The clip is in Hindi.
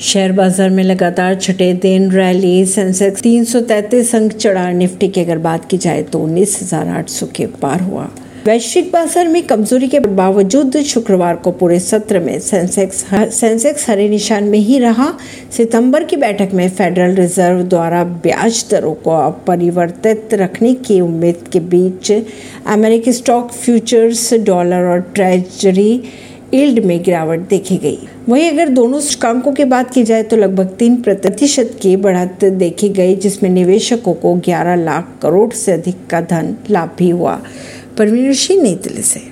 शेयर बाज़ार में लगातार छठे दिन रैली, सेंसेक्स 333 अंक चढ़ा। निफ्टी की अगर बात की जाए तो उन्नीस हज़ार आठ सौ के पार हुआ। वैश्विक बाज़ार में कमज़ोरी के बावजूद शुक्रवार को पूरे सत्र में सेंसेक्स सेंसेक्स हरे निशान में ही रहा। सितंबर की बैठक में फेडरल रिज़र्व द्वारा ब्याज दरों को अपरिवर्तित रखने की उम्मीद के बीच अमेरिकी स्टॉक फ्यूचर्स, डॉलर और ट्रेजरी यील्ड में गिरावट देखी गई। वहीं अगर दोनों सूचकांकों की बात की जाए तो लगभग तीन प्रतिशत की बढ़त देखी गई, जिसमें निवेशकों को 11 लाख करोड़ से अधिक का धन लाभ भी हुआ। परवीन सिंह नई दिल्ली से।